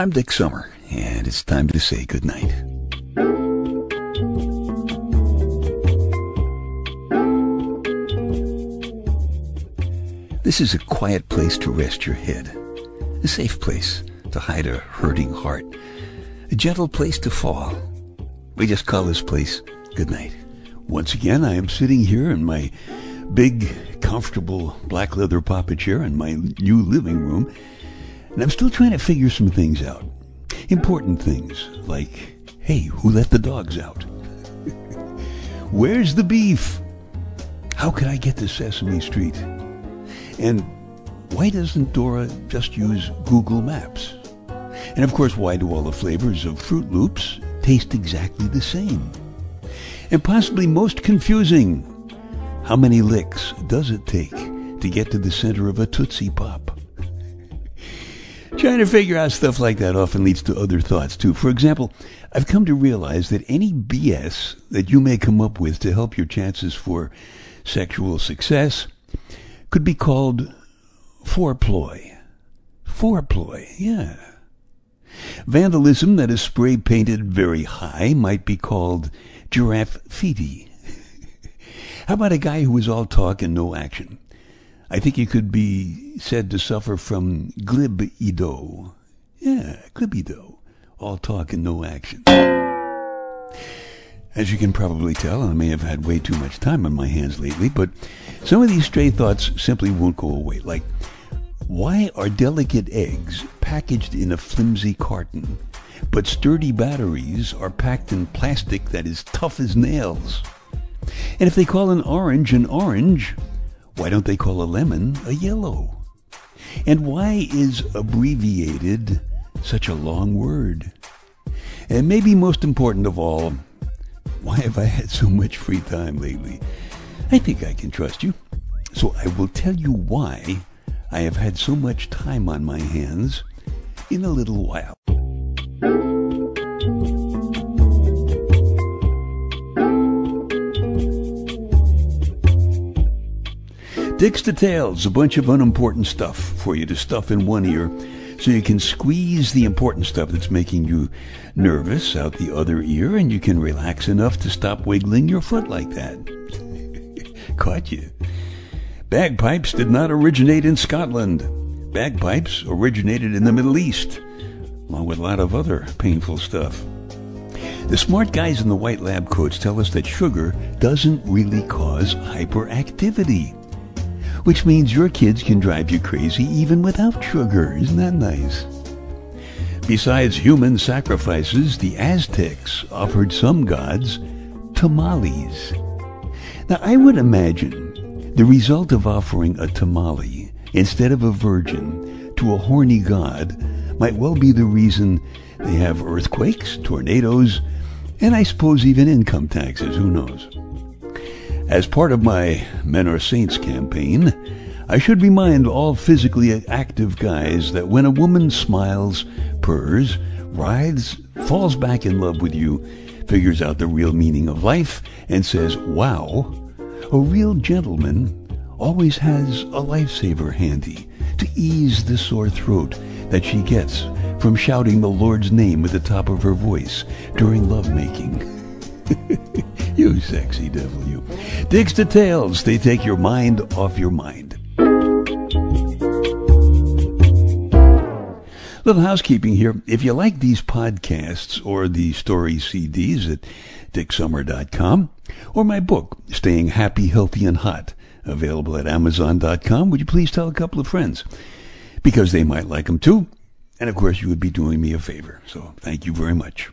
I'm Dick Summer, and it's time to say goodnight. This is a quiet place to rest your head, a safe place to hide a hurting heart, a gentle place to fall. We just call this place goodnight. Once again, I am sitting here in my big, comfortable black leather papa chair in my new living room, and I'm still trying to figure some things out. Important things, like, hey, who let the dogs out? Where's the beef? How could I get to Sesame Street? And why doesn't Dora just use Google Maps? And of course, why do all the flavors of Froot Loops taste exactly the same? And possibly most confusing, how many licks does it take to get to the center of a Tootsie Pop? Trying to figure out stuff like that often leads to other thoughts too. For example, I've come to realize that any BS that you may come up with to help your chances for sexual success could be called foreploy. Foreploy, yeah. Vandalism that is spray painted very high might be called giraffiti. How about a guy who is all talk and no action? I think he could be said to suffer from glibido. Yeah, glibido. All talk and no action. As you can probably tell, I may have had way too much time on my hands lately, but some of these stray thoughts simply won't go away. Like, why are delicate eggs packaged in a flimsy carton, but sturdy batteries are packed in plastic that is tough as nails? And if they call an orange an orange, why don't they call a lemon a yellow? And why is abbreviated such a long word? And maybe most important of all, why have I had so much free time lately? I think I can trust you. So I will tell you why I have had so much time on my hands in a little while. Dick's Details, a bunch of unimportant stuff for you to stuff in one ear so you can squeeze the important stuff that's making you nervous out the other ear and you can relax enough to stop wiggling your foot like that. Caught you. Bagpipes did not originate in Scotland. Bagpipes originated in the Middle East, along with a lot of other painful stuff. The smart guys in the white lab coats tell us that sugar doesn't really cause hyperactivity which means your kids can drive you crazy even without sugar. Isn't that nice? Besides human sacrifices, the Aztecs offered some gods tamales. Now, I would imagine the result of offering a tamale instead of a virgin to a horny god might well be the reason they have earthquakes, tornadoes, and I suppose even income taxes. Who knows? As part of my Men Are Saints campaign, I should remind all physically active guys that when a woman smiles, purrs, rides, falls back in love with you, figures out the real meaning of life, and says, wow, a real gentleman always has a lifesaver handy to ease the sore throat that she gets from shouting the Lord's name at the top of her voice during lovemaking. you sexy devil, you. Dick's Details. They take your mind off your mind. Little housekeeping here. If you like these podcasts or the story CDs at dicksummer.com or my book, Staying Happy, Healthy, and Hot, available at amazon.com, would you please tell a couple of friends? Because they might like them too. And of course, you would be doing me a favor. So thank you very much.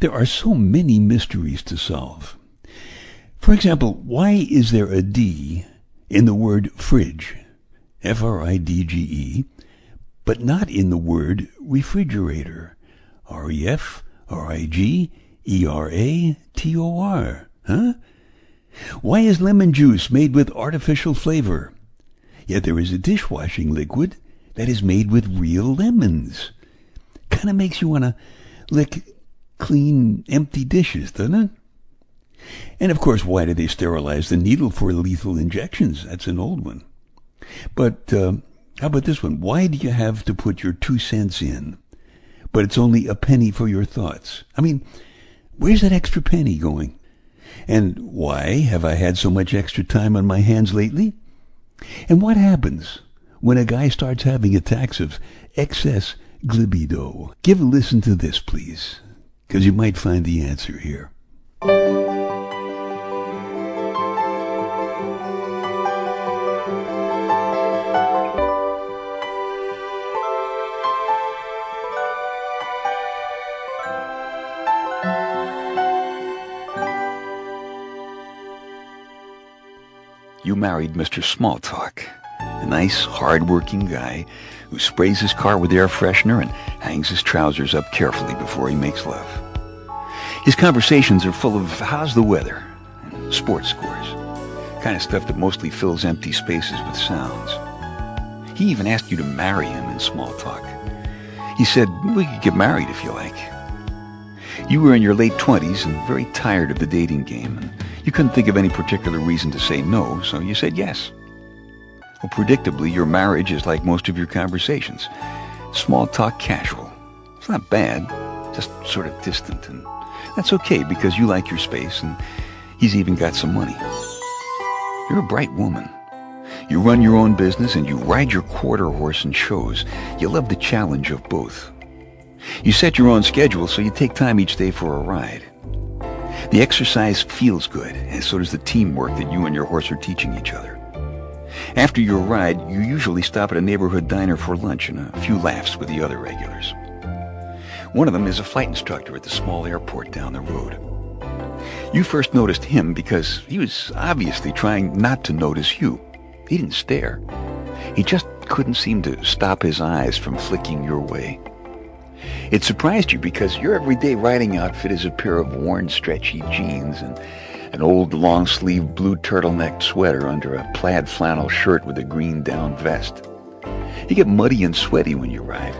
There are so many mysteries to solve. For example, why is there a D in the word fridge, F-R-I-D-G-E, but not in the word refrigerator, R-E-F, R-I-G, E-R-A-T-O-R, huh? Why is lemon juice made with artificial flavor? Yet there is a dishwashing liquid that is made with real lemons. Kind of makes you want to lick clean, empty dishes, doesn't it? And of course, why do they sterilize the needle for lethal injections? That's an old one. But uh, how about this one? Why do you have to put your two cents in but it's only a penny for your thoughts. I mean, where's that extra penny going? And why have I had so much extra time on my hands lately? And what happens when a guy starts having attacks of excess libido? Give a listen to this, please, because you might find the answer here. You married Mr. Smalltalk, nice, hard-working guy who sprays his car with air freshener and hangs his trousers up carefully before he makes love. His conversations are full of how's the weather and sports scores, kind of stuff that mostly fills empty spaces with sounds. He even asked you to marry him in small talk. He said, we could get married if you like. You were in your late 20s and very tired of the dating game, and you couldn't think of any particular reason to say no, so you said yes. Well, predictably, your marriage is like most of your conversations. Small talk casual. It's not bad, just sort of distant, and that's okay because you like your space and he's even got some money. You're a bright woman. You run your own business and you ride your quarter horse in shows. You love the challenge of both. You set your own schedule so you take time each day for a ride. The exercise feels good, and so does the teamwork that you and your horse are teaching each other. After your ride, you usually stop at a neighborhood diner for lunch and a few laughs with the other regulars. One of them is a flight instructor at the small airport down the road. You first noticed him because he was obviously trying not to notice you. He didn't stare. He just couldn't seem to stop his eyes from flicking your way. It surprised you because your everyday riding outfit is a pair of worn stretchy jeans and an old long-sleeved blue turtleneck sweater under a plaid flannel shirt with a green down vest. You get muddy and sweaty when you ride,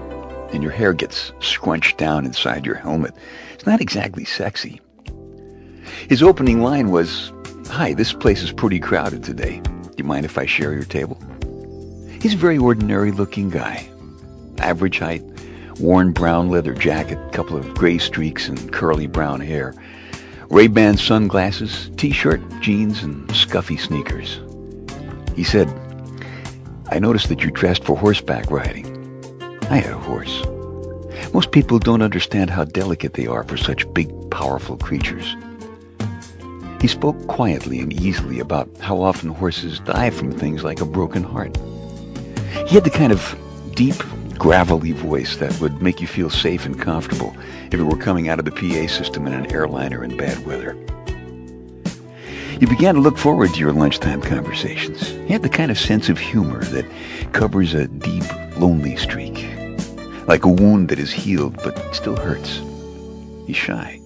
and your hair gets scrunched down inside your helmet. It's not exactly sexy. His opening line was, Hi, this place is pretty crowded today. Do you mind if I share your table? He's a very ordinary looking guy. Average height, worn brown leather jacket, couple of gray streaks and curly brown hair. Ray-Ban sunglasses, t-shirt, jeans, and scuffy sneakers. He said, I noticed that you dressed for horseback riding. I had a horse. Most people don't understand how delicate they are for such big, powerful creatures. He spoke quietly and easily about how often horses die from things like a broken heart. He had the kind of deep, gravelly voice that would make you feel safe and comfortable if it were coming out of the PA system in an airliner in bad weather. You began to look forward to your lunchtime conversations. He had the kind of sense of humor that covers a deep, lonely streak. Like a wound that is healed but still hurts. He's shy.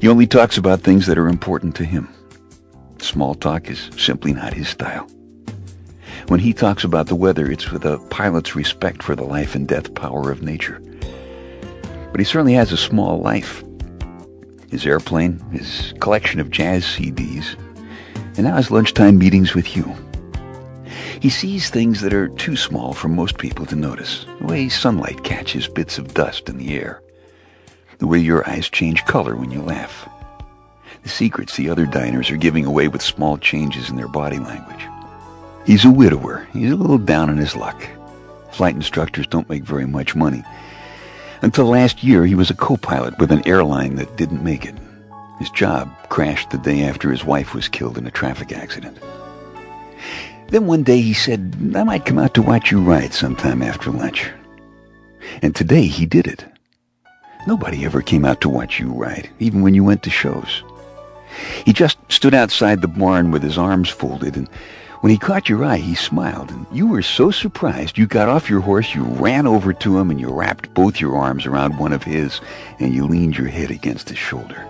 He only talks about things that are important to him. Small talk is simply not his style. When he talks about the weather, it's with a pilot's respect for the life and death power of nature. But he certainly has a small life. His airplane, his collection of jazz CDs, and now his lunchtime meetings with you. He sees things that are too small for most people to notice. The way sunlight catches bits of dust in the air. The way your eyes change color when you laugh. The secrets the other diners are giving away with small changes in their body language. He's a widower. He's a little down on his luck. Flight instructors don't make very much money. Until last year, he was a co-pilot with an airline that didn't make it. His job crashed the day after his wife was killed in a traffic accident. Then one day he said, I might come out to watch you ride sometime after lunch. And today he did it. Nobody ever came out to watch you ride, even when you went to shows. He just stood outside the barn with his arms folded and when he caught your eye, he smiled, and you were so surprised you got off your horse, you ran over to him, and you wrapped both your arms around one of his, and you leaned your head against his shoulder.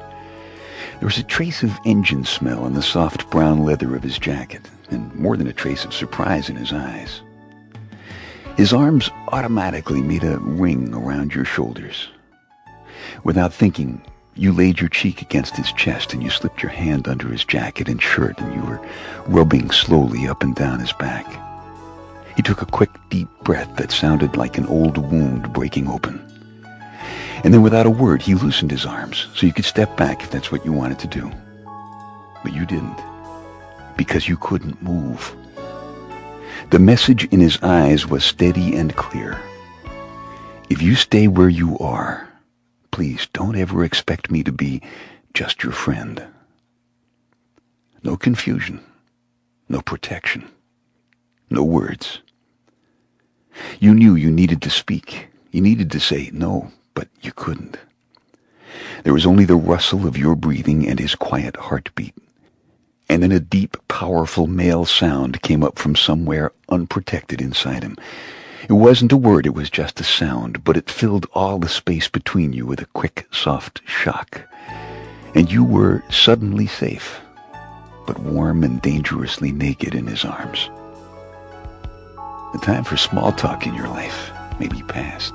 There was a trace of engine smell in the soft brown leather of his jacket, and more than a trace of surprise in his eyes. His arms automatically made a ring around your shoulders. Without thinking, you laid your cheek against his chest and you slipped your hand under his jacket and shirt and you were rubbing slowly up and down his back. He took a quick, deep breath that sounded like an old wound breaking open. And then without a word, he loosened his arms so you could step back if that's what you wanted to do. But you didn't because you couldn't move. The message in his eyes was steady and clear. If you stay where you are, please don't ever expect me to be just your friend. No confusion, no protection, no words. You knew you needed to speak. You needed to say no, but you couldn't. There was only the rustle of your breathing and his quiet heartbeat and then a deep, powerful male sound came up from somewhere unprotected inside him. It wasn't a word, it was just a sound, but it filled all the space between you with a quick, soft shock. And you were suddenly safe, but warm and dangerously naked in his arms. The time for small talk in your life may be past.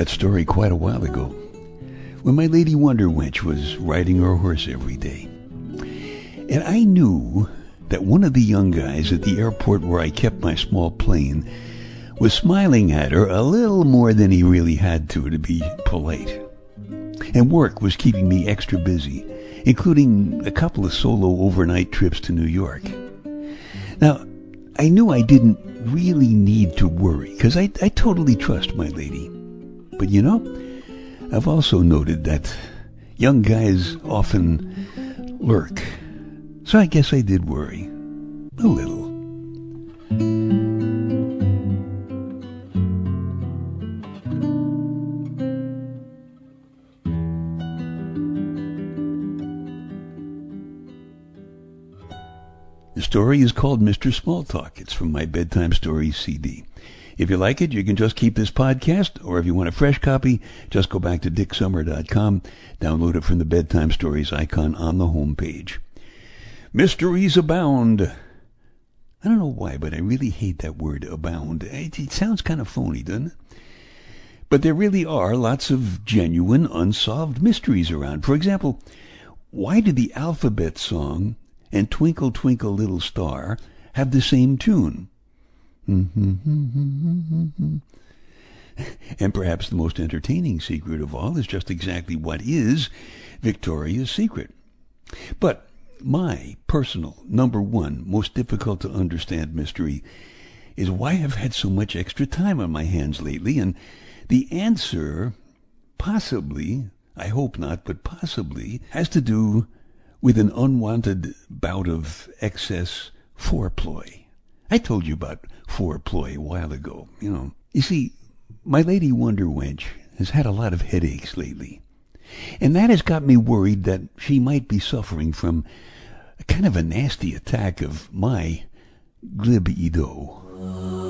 That story quite a while ago, when my Lady Wonder Wench was riding her horse every day. And I knew that one of the young guys at the airport where I kept my small plane was smiling at her a little more than he really had to to be polite. And work was keeping me extra busy, including a couple of solo overnight trips to New York. Now, I knew I didn't really need to worry, because I, I totally trust my lady. But you know, I've also noted that young guys often lurk. So I guess I did worry. A little. The story is called Mr. Small Talk. It's from my Bedtime Stories CD. If you like it, you can just keep this podcast, or if you want a fresh copy, just go back to dicksummer.com, download it from the Bedtime Stories icon on the home page. Mysteries abound. I don't know why, but I really hate that word abound. It, it sounds kind of phony, doesn't it? But there really are lots of genuine unsolved mysteries around. For example, why did the alphabet song and Twinkle Twinkle Little Star have the same tune? Mm-hmm. and perhaps the most entertaining secret of all is just exactly what is Victoria's Secret. But my personal number one most difficult to understand mystery is why I've had so much extra time on my hands lately, and the answer possibly, I hope not, but possibly, has to do with an unwanted bout of excess foreplay. I told you about foreplay a while ago, you know. You see, my lady Wonder Wench has had a lot of headaches lately. And that has got me worried that she might be suffering from a kind of a nasty attack of my glibido. Okay,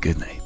Good night.